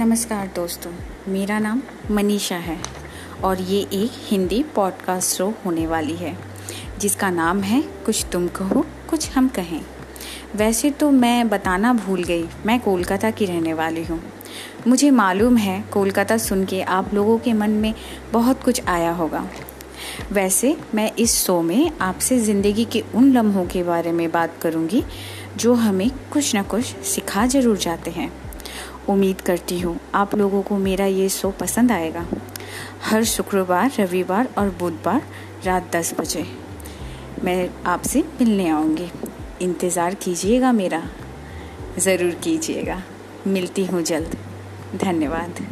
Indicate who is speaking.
Speaker 1: नमस्कार दोस्तों, मेरा नाम मनीषा है और ये एक हिंदी पॉडकास्ट शो होने वाली है, जिसका नाम है कुछ तुम कहो, कुछ हम कहें। वैसे तो मैं बताना भूल गई, मैं कोलकाता की रहने वाली हूँ। मुझे मालूम है कोलकाता सुन के आप लोगों के मन में बहुत कुछ आया होगा। वैसे मैं इस शो में आपसे ज़िंदगी के उन लम्हों के बारे में बात करूँगी, जो हमें कुछ न कुछ सिखा ज़रूर जाते हैं। उम्मीद करती हूँ। आप लोगों को मेरा ये शो पसंद आएगा। हर शुक्रवार, रविवार और बुधवार रात दस बजे। मैं आपसे मिलने आऊँगी। इंतज़ार कीजिएगा मेरा। ज़रूर कीजिएगा। मिलती हूँ जल्द। धन्यवाद।